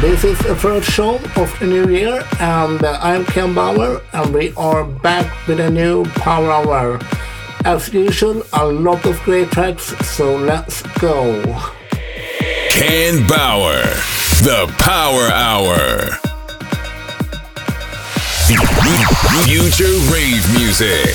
This is the first show of the new year, and uh, I'm Ken Bauer, and we are back with a new Power Hour. As usual, a lot of great tracks, so let's go. Ken Bauer. The Power Hour. Future rave music.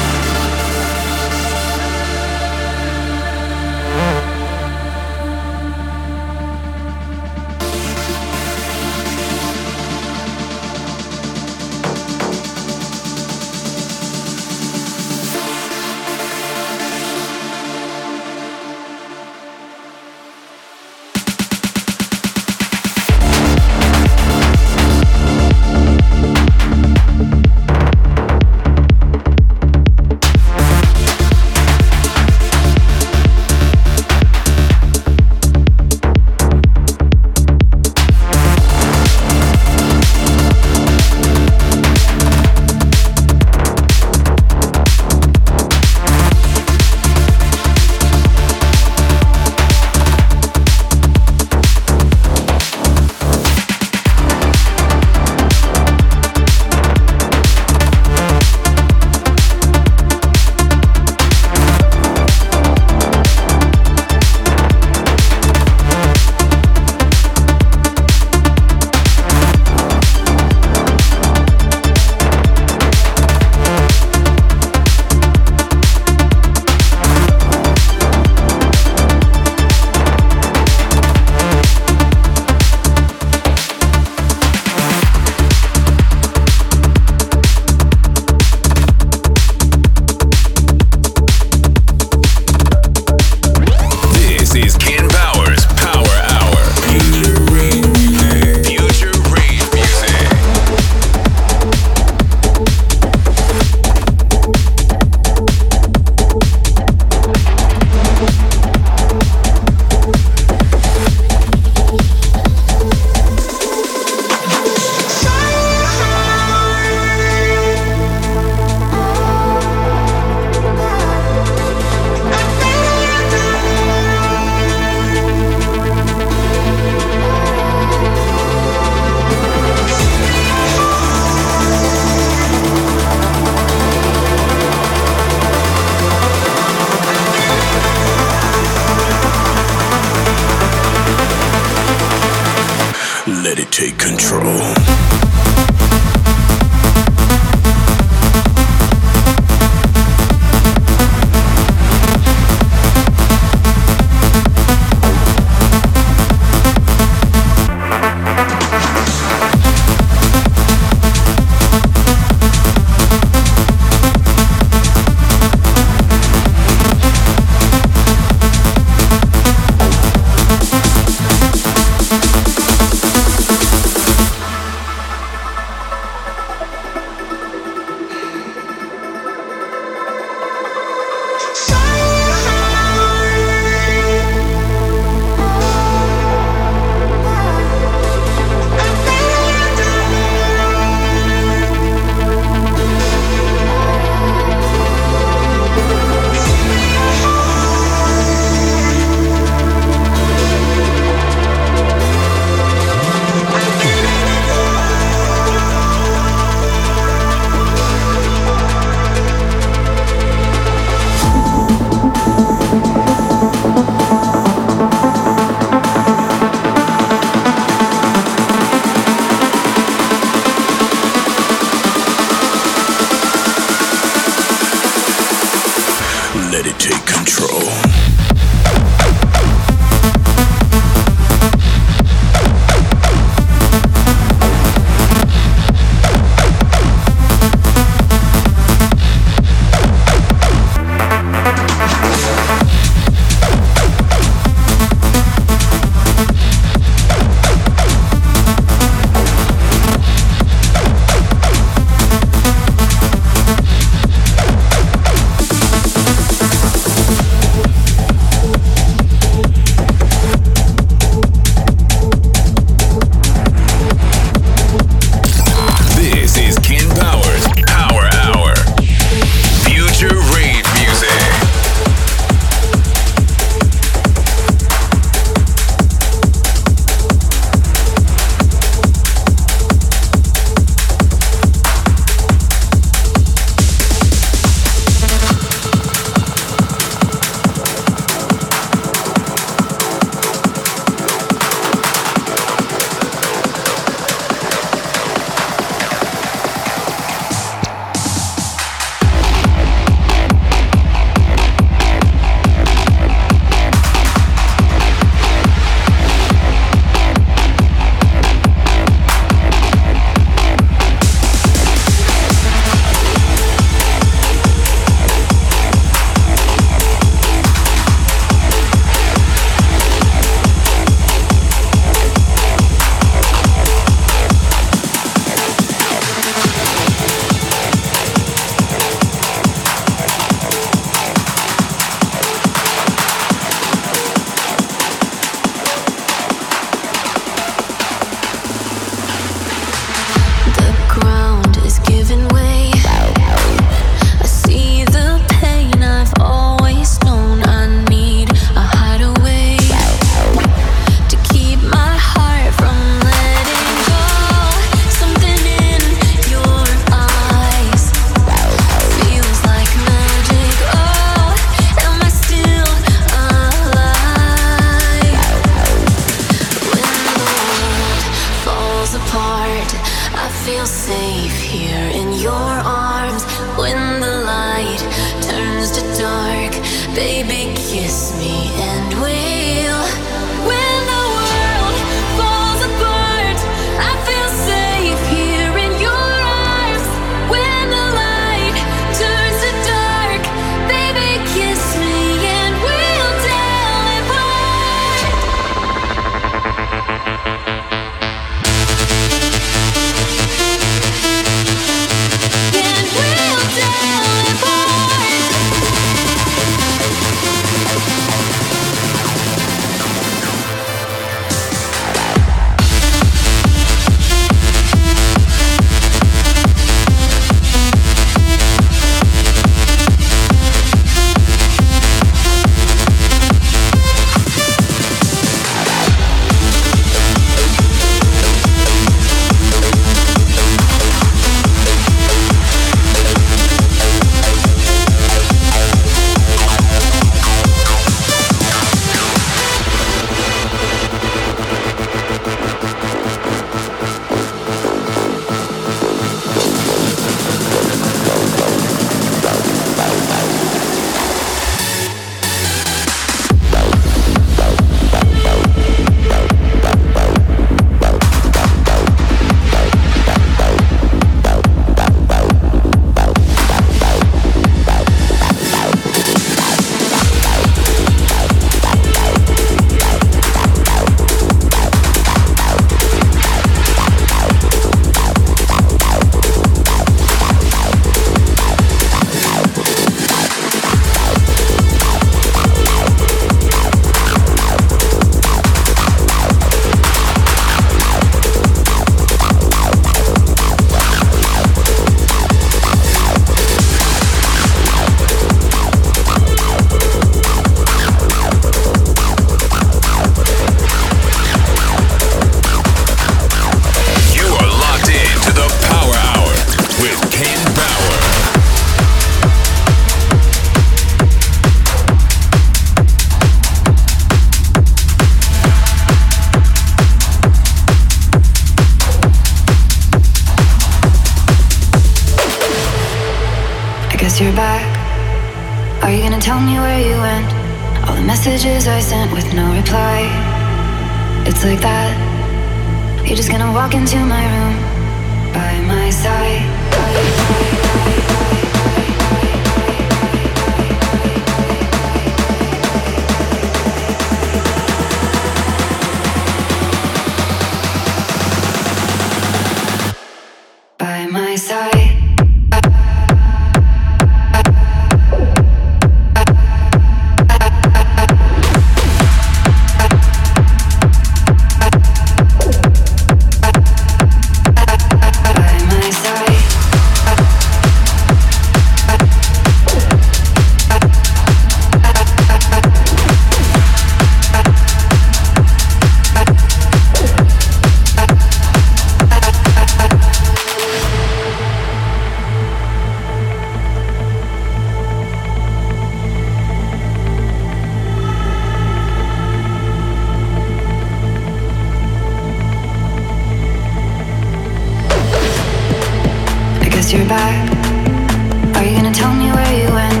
Are you gonna tell me where you went?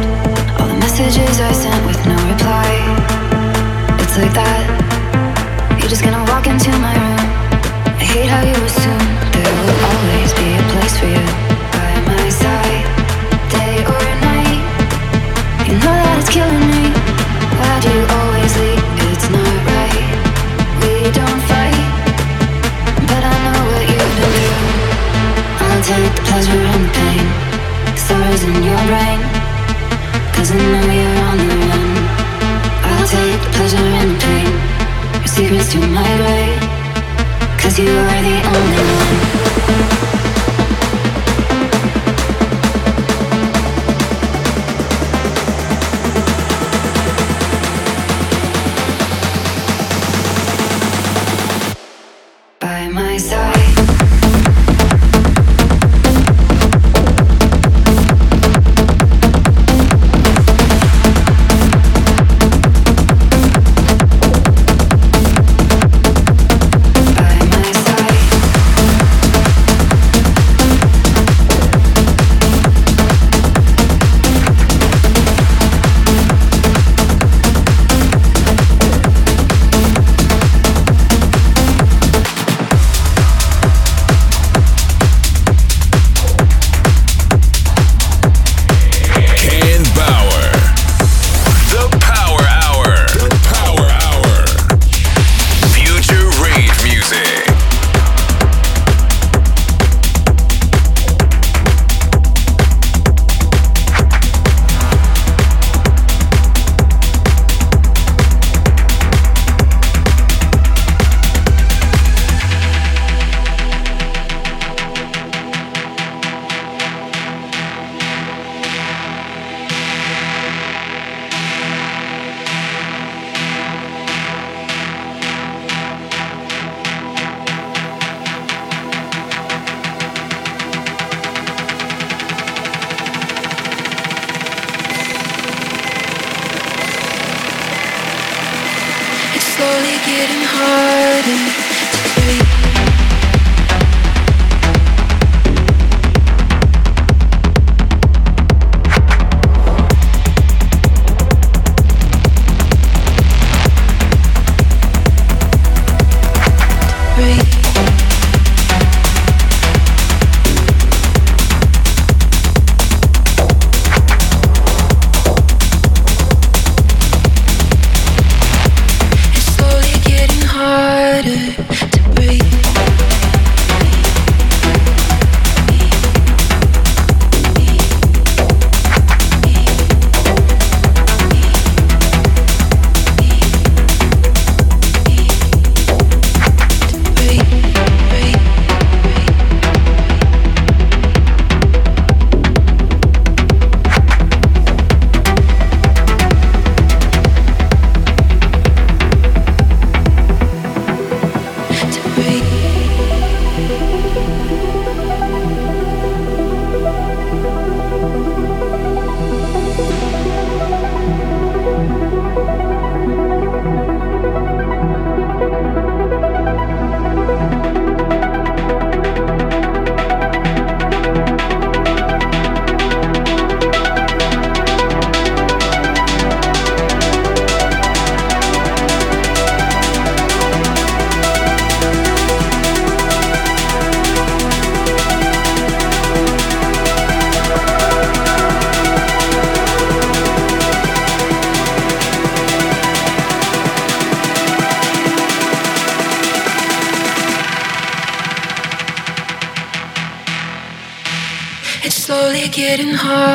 All the messages I sent with no reply. It's like that. You're just gonna walk into my room. I hate how you assume there will always be a place for you by my side, day or night. You know that it's killing me. Why do you always leave? It's not right. We don't fight, but I know what been through. I'll take the pleasure and Cause I know you're on the run. I'll take pleasure the pain. Your secrets to my. Cause you are the only one. Getting harder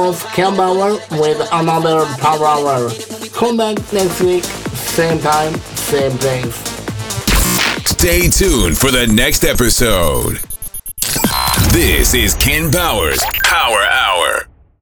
was Ken with another Power Hour. Come back next week, same time, same place. Stay tuned for the next episode. This is Ken Power